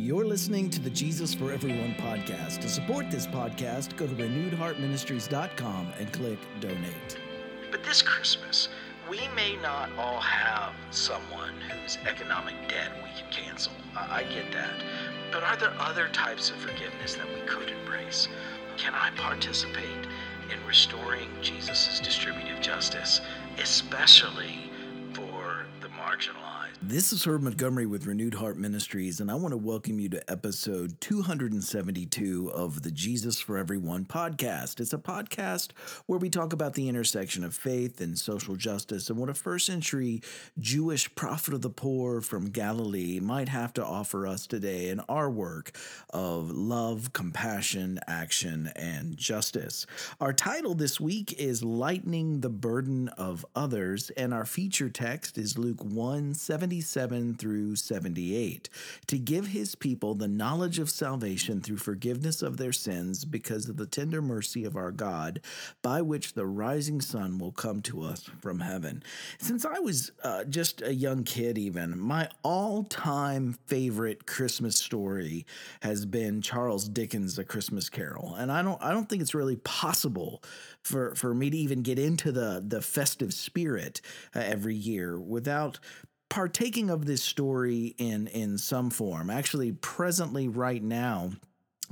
You're listening to the Jesus for Everyone podcast. To support this podcast, go to renewedheartministries.com and click donate. But this Christmas, we may not all have someone whose economic debt we can cancel. I, I get that. But are there other types of forgiveness that we could embrace? Can I participate in restoring Jesus' distributive justice, especially for the marginalized? This is Herb Montgomery with Renewed Heart Ministries, and I want to welcome you to episode 272 of the Jesus for Everyone podcast. It's a podcast where we talk about the intersection of faith and social justice and what a first century Jewish prophet of the poor from Galilee might have to offer us today in our work of love, compassion, action, and justice. Our title this week is Lightening the Burden of Others, and our feature text is Luke 1 77 through 78, to give his people the knowledge of salvation through forgiveness of their sins because of the tender mercy of our God, by which the rising sun will come to us from heaven. Since I was uh, just a young kid, even, my all time favorite Christmas story has been Charles Dickens' A Christmas Carol. And I don't, I don't think it's really possible for, for me to even get into the, the festive spirit uh, every year without partaking of this story in in some form. Actually, presently, right now.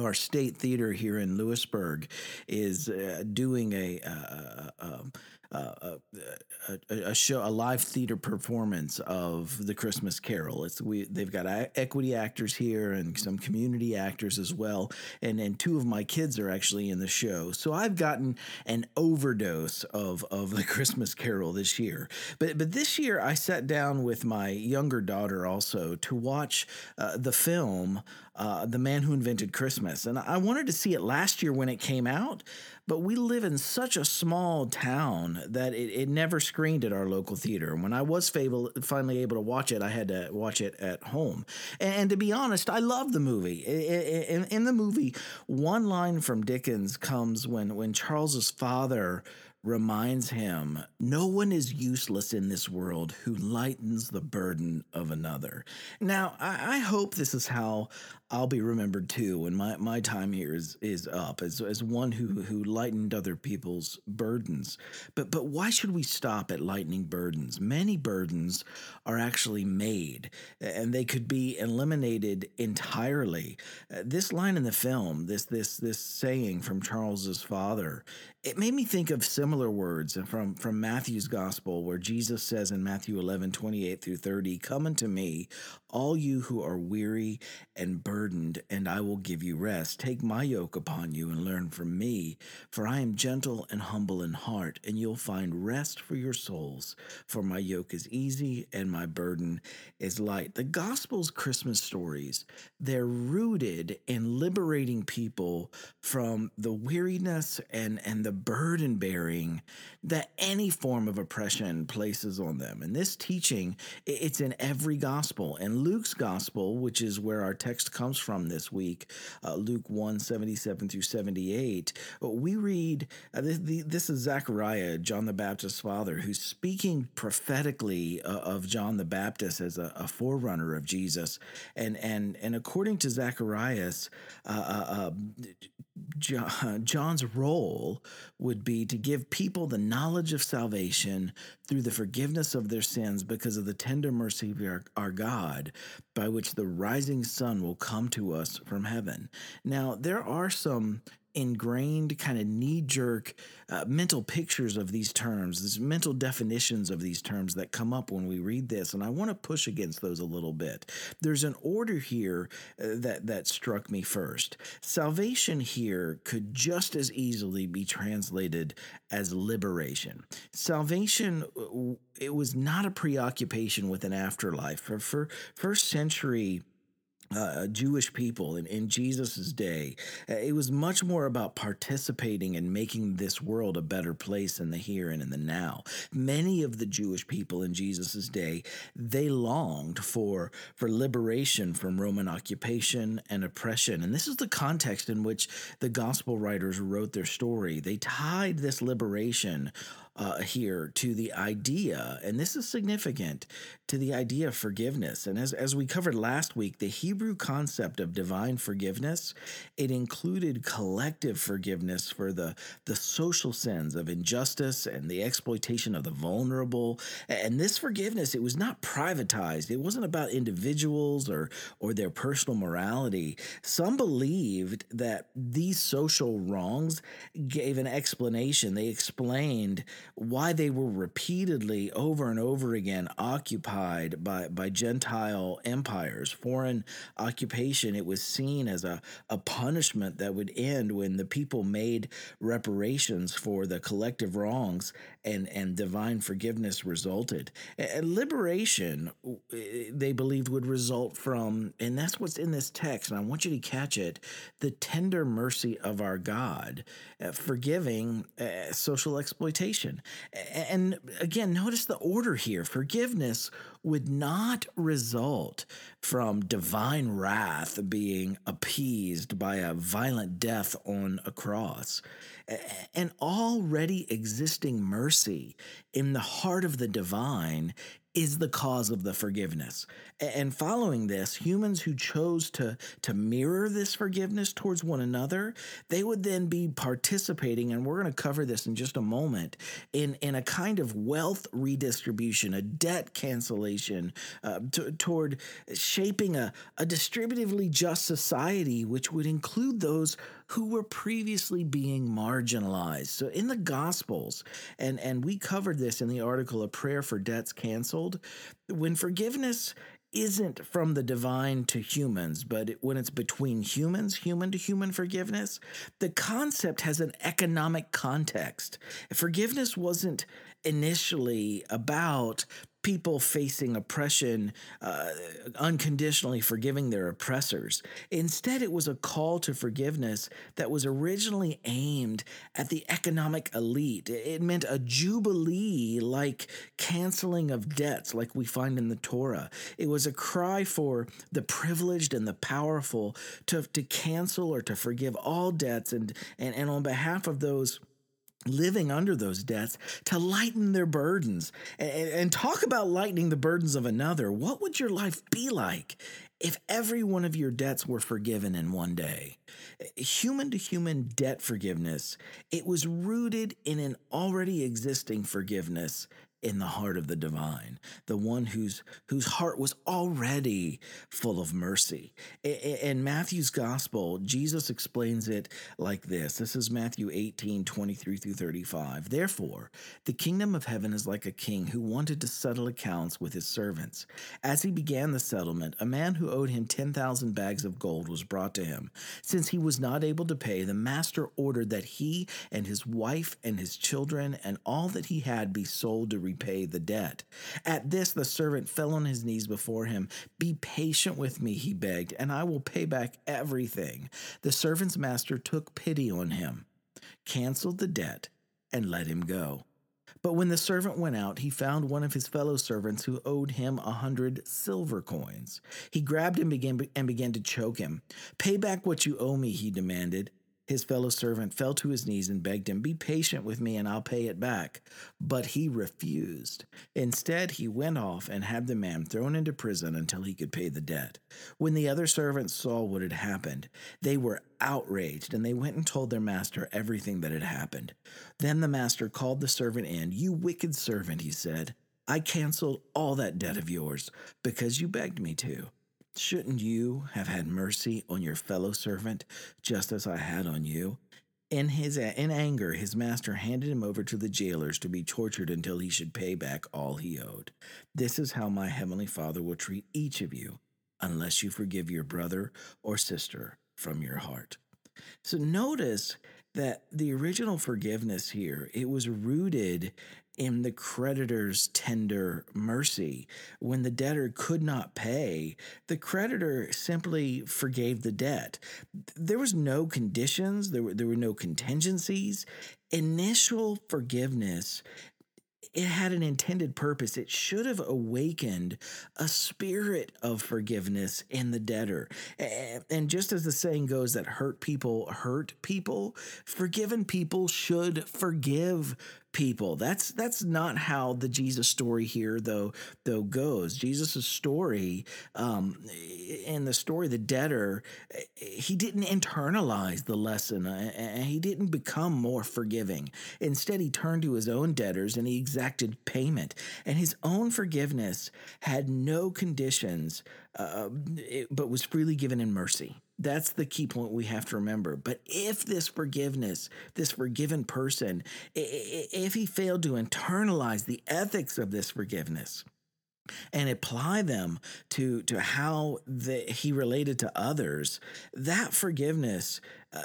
Our state theater here in Lewisburg is uh, doing a, uh, uh, uh, a, a, show, a live theater performance of the Christmas Carol. It's we they've got equity actors here and some community actors as well, and and two of my kids are actually in the show. So I've gotten an overdose of of the Christmas Carol this year. But but this year I sat down with my younger daughter also to watch uh, the film uh, The Man Who Invented Christmas, and I wanted to see it last year when it came out. But we live in such a small town that it, it never screened at our local theater. And when I was fable, finally able to watch it, I had to watch it at home. And, and to be honest, I love the movie. In, in the movie, one line from Dickens comes when, when Charles's father reminds him no one is useless in this world who lightens the burden of another. Now, I, I, hope this is how I'll be remembered too when my, my time here is, is up as, as one who, who lightened other people's burdens. But, but why should we stop at lightening burdens? Many burdens are actually made and they could be eliminated entirely. Uh, this line in the film, this, this, this saying from Charles's father, it made me think of similar words from, from Matthew's gospel, where Jesus says in Matthew 11, 28 through 30, Come unto me, all you who are weary and burdened, and I will give you rest. Take my yoke upon you and learn from me, for I am gentle and humble in heart, and you'll find rest for your souls. For my yoke is easy and my burden is light. The gospel's Christmas stories, they're rooted in liberating people from the weariness and, and the burden bearing that any form of oppression places on them. And this teaching, it's in every gospel. And Luke's gospel, which is where our text comes from this week, uh, Luke 1 77 through 78, we read uh, this, this, is Zechariah, John the Baptist's father, who's speaking prophetically uh, of John the Baptist as a, a, forerunner of Jesus. And, and, and according to Zacharias, uh, uh, uh Uh, John's role would be to give people the knowledge of salvation through the forgiveness of their sins because of the tender mercy of our, our, God, by which the rising sun will come to us from heaven. Now, there are some ingrained kind of knee jerk uh, mental pictures of these terms, these mental definitions of these terms that come up when we read this, and I want to push against those a little bit. There's an order here uh, that that struck me first. Salvation here could just as easily be translated as liberation. Salvation uh, it was not a preoccupation with an afterlife. For, for first century uh, Jewish people in, in Jesus' day, uh, it was much more about participating and making this world a better place in the here and in the now. Many of the Jewish people in Jesus' day, they longed for, for liberation from Roman occupation and oppression. And this is the context in which the gospel writers wrote their story. They tied this liberation uh, here to the idea, and this is significant to the idea of forgiveness. And as, as we covered last week, the Hebrew concept of divine forgiveness, it included collective forgiveness for the, the social sins of injustice and the exploitation of the vulnerable. And this forgiveness, it was not privatized. It wasn't about individuals or, or their personal morality. Some believed that these social wrongs gave an explanation. They explained why they were repeatedly over and over again occupied by, by Gentile empires, foreign occupation. It was seen as a, a punishment that would end when the people made reparations for the collective wrongs and, and divine forgiveness resulted. And liberation, they believed, would result from, and that's what's in this text, and I want you to catch it the tender mercy of our God, uh, forgiving uh, social exploitation. And again, notice the order here forgiveness would not result from divine wrath being appeased by a violent death on a cross. An already existing mercy in the heart of the divine is the cause of the forgiveness. And following this, humans who chose to, to mirror this forgiveness towards one another, they would then be participating, and we're going to cover this in just a moment, in, in a kind of wealth redistribution, a debt cancellation uh, toward shaping a, a distributively just society, which would include those who were previously being marginalized. So in the Gospels, and, and we covered this in the article, A Prayer for Debts Canceled, when forgiveness isn't from the divine to humans, but when it's between humans, human to human forgiveness, the concept has an economic context. Forgiveness wasn't initially about people facing oppression uh, unconditionally forgiving their oppressors. Instead, it was a call to forgiveness that was originally aimed at the economic elite. It meant a jubilee like canceling of debts, like we find in the Torah. It was a cry for the privileged and the powerful to, to cancel or to forgive all debts, and, and, and on behalf of those living under those debts to lighten their burdens and, and, talk about lightening the burdens of another. What would your life be like if every one of your debts were forgiven in one day? Human to human debt forgiveness, it was rooted in an already existing forgiveness in the heart of the divine, the one whose whose heart was already full of mercy. In Matthew's gospel, Jesus explains it like this. This is Matthew 18, 23 through 35. Therefore, the kingdom of heaven is like a king who wanted to settle accounts with his servants. As he began the settlement, a man who owed him 10,000 bags of gold was brought to him. Since he was not able to pay, the master ordered that he and his wife and his children and all that he had be sold to repay the debt. At this, the servant fell on his knees before him. Be patient with me, he begged, and I will pay back everything. The servant's master took pity on him, canceled the debt, and let him go. But when the servant went out, he found one of his fellow servants who owed him a hundred silver coins. He grabbed him and began to choke him. Pay back what you owe me, he demanded. His fellow servant fell to his knees and begged him, Be patient with me and I'll pay it back. But he refused. Instead, he went off and had the man thrown into prison until he could pay the debt. When the other servants saw what had happened, they were outraged and they went and told their master everything that had happened. Then the master called the servant in. You wicked servant, he said. I canceled all that debt of yours because you begged me to. Shouldn't you have had mercy on your fellow servant just as I had on you? In his in anger, his master handed him over to the jailers to be tortured until he should pay back all he owed. This is how my heavenly Father will treat each of you unless you forgive your brother or sister from your heart. So notice that the original forgiveness here, it was rooted in the creditor's tender mercy. When the debtor could not pay, the creditor simply forgave the debt. There was no conditions, there were, there were no contingencies. Initial forgiveness it had an intended purpose. It should have awakened a spirit of forgiveness in the debtor. And just as the saying goes that hurt people hurt people, forgiven people should forgive people. That's that's not how the Jesus story here though though goes. Jesus' story, um, in the story, the debtor, he didn't internalize the lesson, uh, and he didn't become more forgiving. Instead, he turned to his own debtors and he exacted payment. And his own forgiveness had no conditions, uh, but was freely given in mercy. That's the key point we have to remember. But if this forgiveness, this forgiven person, if he failed to internalize the ethics of this forgiveness, and apply them to to how the, he related to others that forgiveness uh,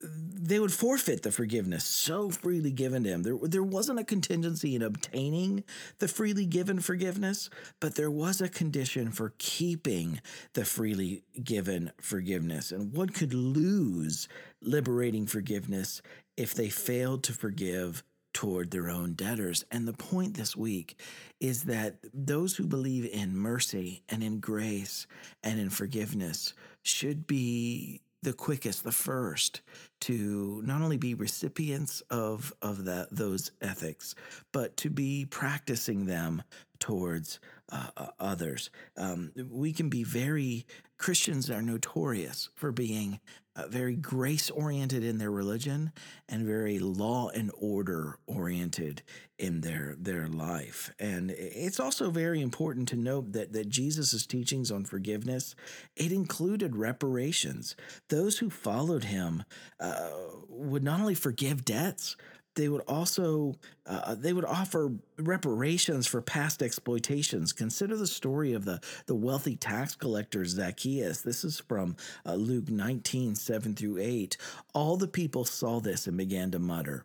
they would forfeit the forgiveness so freely given to him. There, there wasn't a contingency in obtaining the freely given forgiveness but there was a condition for keeping the freely given forgiveness. And one could lose liberating forgiveness if they failed to forgive toward their own debtors. And the point this week is that those who believe in mercy and in grace and in forgiveness should be the quickest, the first to not only be recipients of of that those ethics, but to be practicing them towards uh, uh, others. Um, we can be very Christians are notorious for being uh, very grace oriented in their religion and very law and order oriented in their their life. And it's also very important to note that that Jesus' teachings on forgiveness it included reparations. Those who followed him uh, would not only forgive debts they would also uh, they would offer reparations for past exploitations. Consider the story of the the wealthy tax collector Zacchaeus. This is from uh, Luke 19, 7 through 8. All the people saw this and began to mutter.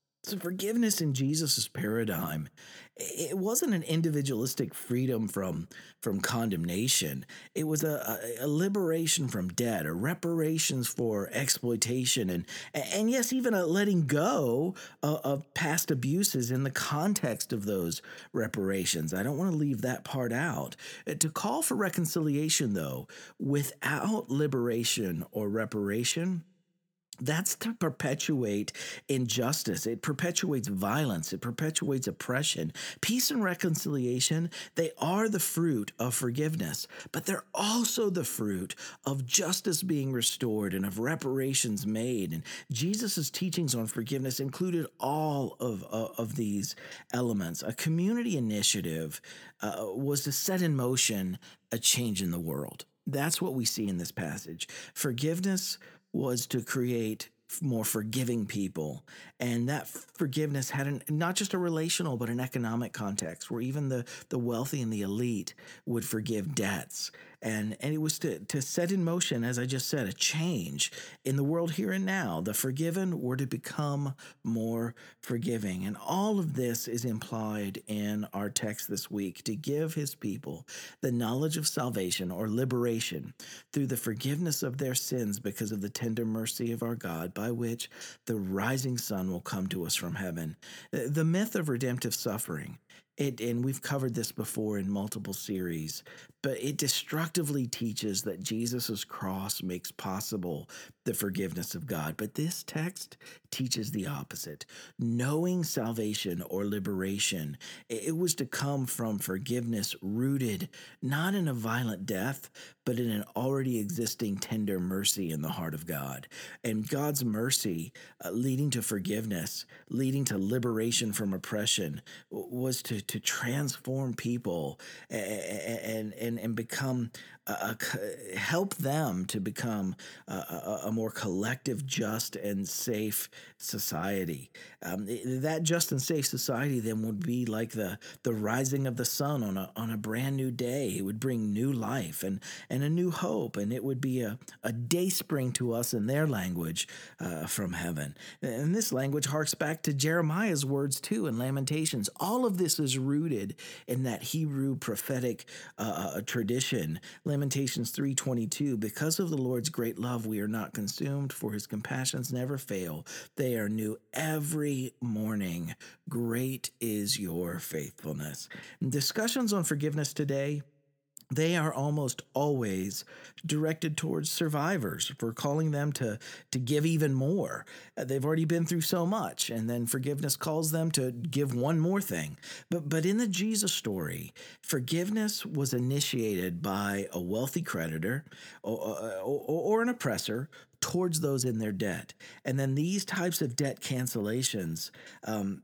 So forgiveness in Jesus' paradigm, it wasn't an individualistic freedom from from condemnation. It was a, a, a, liberation from debt, or reparations for exploitation, and and yes, even a letting go of, of past abuses in the context of those reparations. I don't want to leave that part out. Uh, to call for reconciliation, though, without liberation or reparation that's to perpetuate injustice. It perpetuates violence. It perpetuates oppression. Peace and reconciliation, they are the fruit of forgiveness, but they're also the fruit of justice being restored and of reparations made. And Jesus' teachings on forgiveness included all of, uh, of these elements. A community initiative uh, was to set in motion a change in the world. That's what we see in this passage. Forgiveness was to create more forgiving people. And that forgiveness had an, not just a relational, but an economic context where even the, the wealthy and the elite would forgive debts and and it was to to set in motion as i just said a change in the world here and now. The forgiven were to become more forgiving. And all of this is implied in our text this week to give his people the knowledge of salvation or liberation through the forgiveness of their sins because of the tender mercy of our god by which the rising sun will come to us from heaven. The myth of redemptive suffering it, and we've covered this before in multiple series, but it destructively teaches that Jesus' cross makes possible the forgiveness of God. But this text teaches the opposite. Knowing salvation or liberation, it was to come from forgiveness rooted not in a violent death, but in an already existing tender mercy in the heart of God. And God's mercy, uh, leading to forgiveness, leading to liberation from oppression, was to, to transform people and, and, and, and uh, help them to become a, a, more collective, just, and safe society. Um, that just and safe society then would be like the the rising of the sun on a on a brand new day. It would bring new life and and a new hope, and it would be a a day spring to us in their language uh, from heaven. And this language harks back to Jeremiah's words too in Lamentations. All of this is rooted in that Hebrew prophetic uh, uh tradition. Lamentations 3:22 Because of the Lord's great love we are not consumed for his compassions never fail. They are new every morning. Great is your faithfulness. Discussions on forgiveness today they are almost always directed towards survivors. For calling them to to give even more. Uh, they've already been through so much and then forgiveness calls them to give one more thing. But but in the Jesus story forgiveness was initiated by a wealthy creditor or, or, or an oppressor towards those in their debt. And then these types of debt cancellations, um,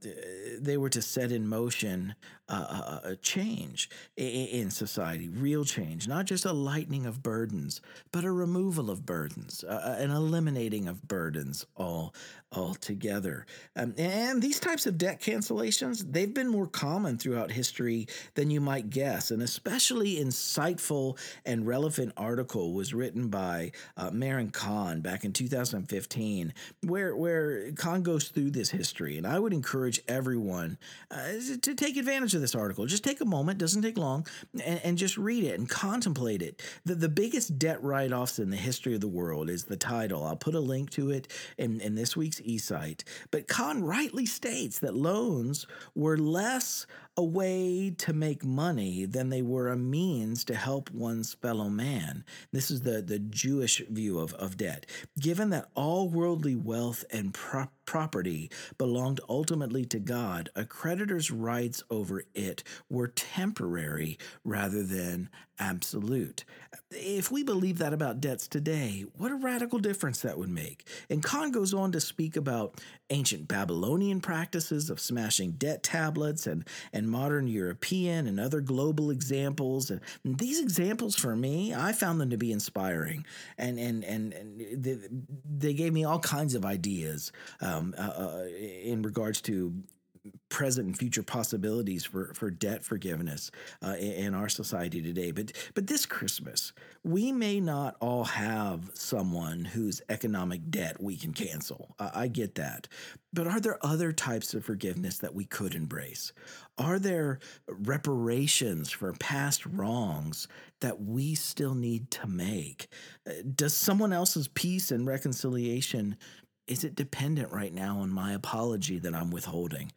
they were to set in motion uh, a change in society, real change, not just a lightening of burdens, but a removal of burdens, uh, an eliminating of burdens all altogether. Um, and these types of debt cancellations, they've been more common throughout history than you might guess. An especially insightful and relevant article was written by uh, Mehreen Khan back in 2015, where, where Khan goes through this history. And I would encourage everyone uh, to take advantage of this article. Just take a moment, doesn't take long, and, and just read it and contemplate it. The, the biggest debt write offs in the history of the world is the title. I'll put a link to it in, in this week's eSight. But Khan rightly states that loans were less a way to make money than they were a means to help one's fellow man. This is the, the Jewish view of, of debt. Given that all worldly wealth and pro- property belonged ultimately to God, a creditor's rights over it were temporary rather than absolute. If we believe that about debts today, what a radical difference that would make. And Khan goes on to speak about ancient Babylonian practices of smashing debt tablets and, and modern European and other global examples. And these examples for me, I found them to be inspiring. And, and, and, and they, they gave me all kinds of ideas um, uh, uh in regards to present and future possibilities for, for debt forgiveness uh, in, our society today. But but this Christmas, we may not all have someone whose economic debt we can cancel. I get that. But are there other types of forgiveness that we could embrace? Are there reparations for past wrongs that we still need to make? Uh, does someone else's peace and reconciliation is it dependent right now on my apology that I'm withholding?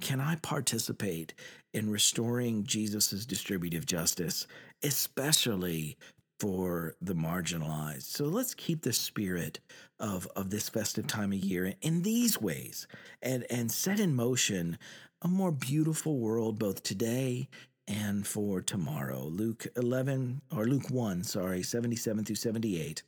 Can I participate in restoring Jesus' distributive justice, especially for the marginalized? So let's keep the spirit of, of this festive time of year in these ways and, and set in motion a more beautiful world both today and for tomorrow. Luke 11, or Luke 1, sorry, 77 through 78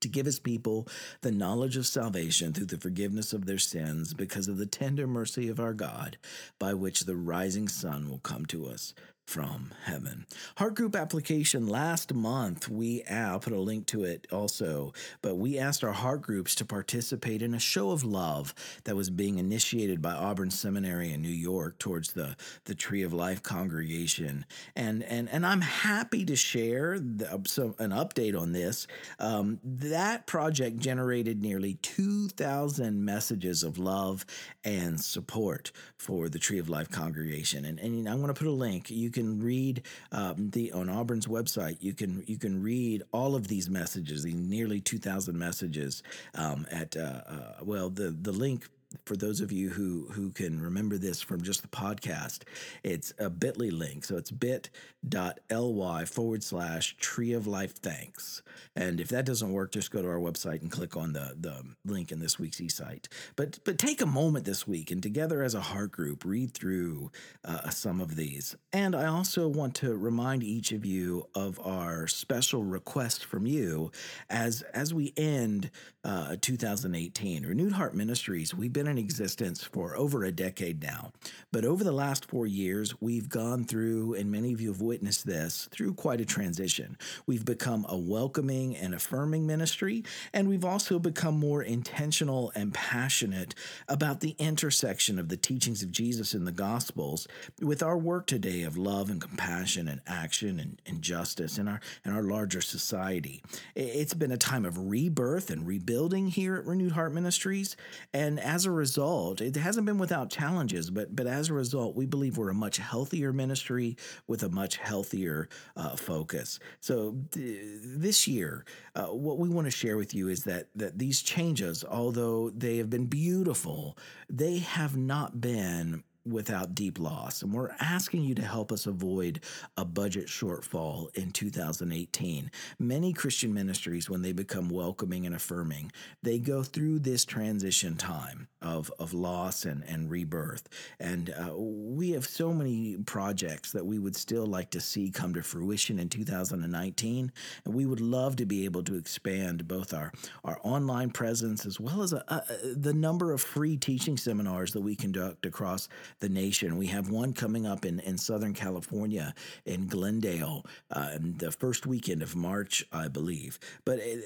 to give his people the knowledge of salvation through the forgiveness of their sins because of the tender mercy of our God, by which the rising sun will come to us from heaven. Heart group application last month, we I'll put a link to it also, but we asked our heart groups to participate in a show of love that was being initiated by Auburn Seminary in New York towards the, the Tree of Life congregation. And and and I'm happy to share the, so an update on this. Um, that project generated nearly 2,000 messages of love and support for the Tree of Life congregation. And, and I'm going to put a link. You can read um, the on Auburn's website. You can you can read all of these messages, the nearly two thousand messages um, at uh, uh, well the the link for those of you who who can remember this from just the podcast, it's a bit.ly link. So it's bit.ly forward slash tree of life thanks. And if that doesn't work, just go to our website and click on the, the link in this week's eSight. But but take a moment this week and together as a heart group, read through uh, some of these. And I also want to remind each of you of our special request from you as as we end uh, 2018. Renewed Heart Ministries, we've been in existence for over a decade now. But over the last four years, we've gone through, and many of you have witnessed this, through quite a transition. We've become a welcoming and affirming ministry, and we've also become more intentional and passionate about the intersection of the teachings of Jesus in the Gospels with our work today of love and compassion and action and, and justice in our in our larger society. It's been a time of rebirth and rebuilding here at Renewed Heart Ministries, and as a result, it hasn't been without challenges, but but as a result, we believe we're a much healthier ministry with a much healthier uh, focus. So th- this year, uh, what we want to share with you is that that these changes, although they have been beautiful, they have not been without deep loss. And we're asking you to help us avoid a budget shortfall in 2018. Many Christian ministries, when they become welcoming and affirming, they go through this transition time of, of loss and, and rebirth. And uh, we have so many projects that we would still like to see come to fruition in 2019. And we would love to be able to expand both our, our online presence as well as a, a, the number of free teaching seminars that we conduct across the nation. We have one coming up in, in Southern California in Glendale uh, the first weekend of March, I believe. But it,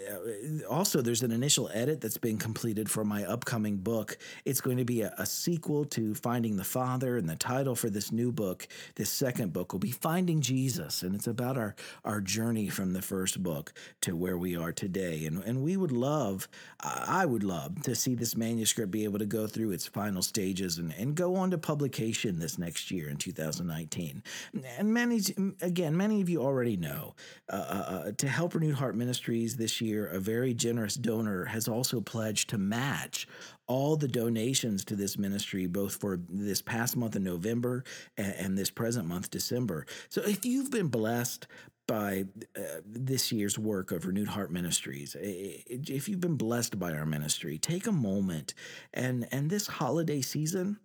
uh, also, there's an initial edit that's been completed for my upcoming book. It's going to be a, a sequel to Finding the Father, and the title for this new book, this second book, will be Finding Jesus. And it's about our, our journey from the first book to where we are today. And, and we would love, I would love to see this manuscript be able to go through its final stages and, and go on to publication this next year in 2019. And many, again, many of you already know uh, uh, uh, to help Renewed Heart Ministries this year, a very generous donor has also pledged to match all the donations to this ministry, both for this past month of November and, and this present month, December. So if you've been blessed by uh, this year's work of Renewed Heart Ministries. If you've been blessed by our ministry, take a moment and and this holiday season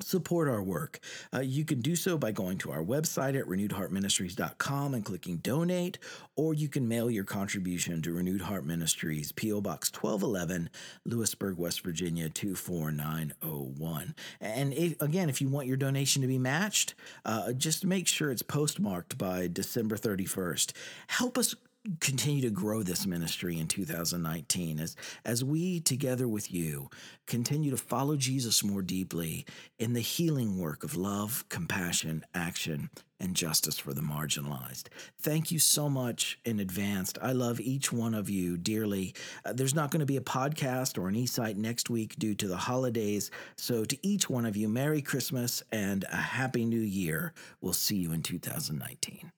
support our work. Uh, you can do so by going to our website at renewedheartministries.com and clicking donate, or you can mail your contribution to Renewed Heart Ministries, P.O. Box 1211, Lewisburg, West Virginia 24901. And if, again, if you want your donation to be matched, uh, just make sure it's postmarked by December 31st. Help us continue to grow this ministry in 2019 as as we together with you continue to follow Jesus more deeply in the healing work of love, compassion, action and justice for the marginalized. Thank you so much in advance. I love each one of you dearly. Uh, there's not going to be a podcast or an eSight next week due to the holidays, so to each one of you, Merry Christmas and a Happy New Year. We'll see you in 2019.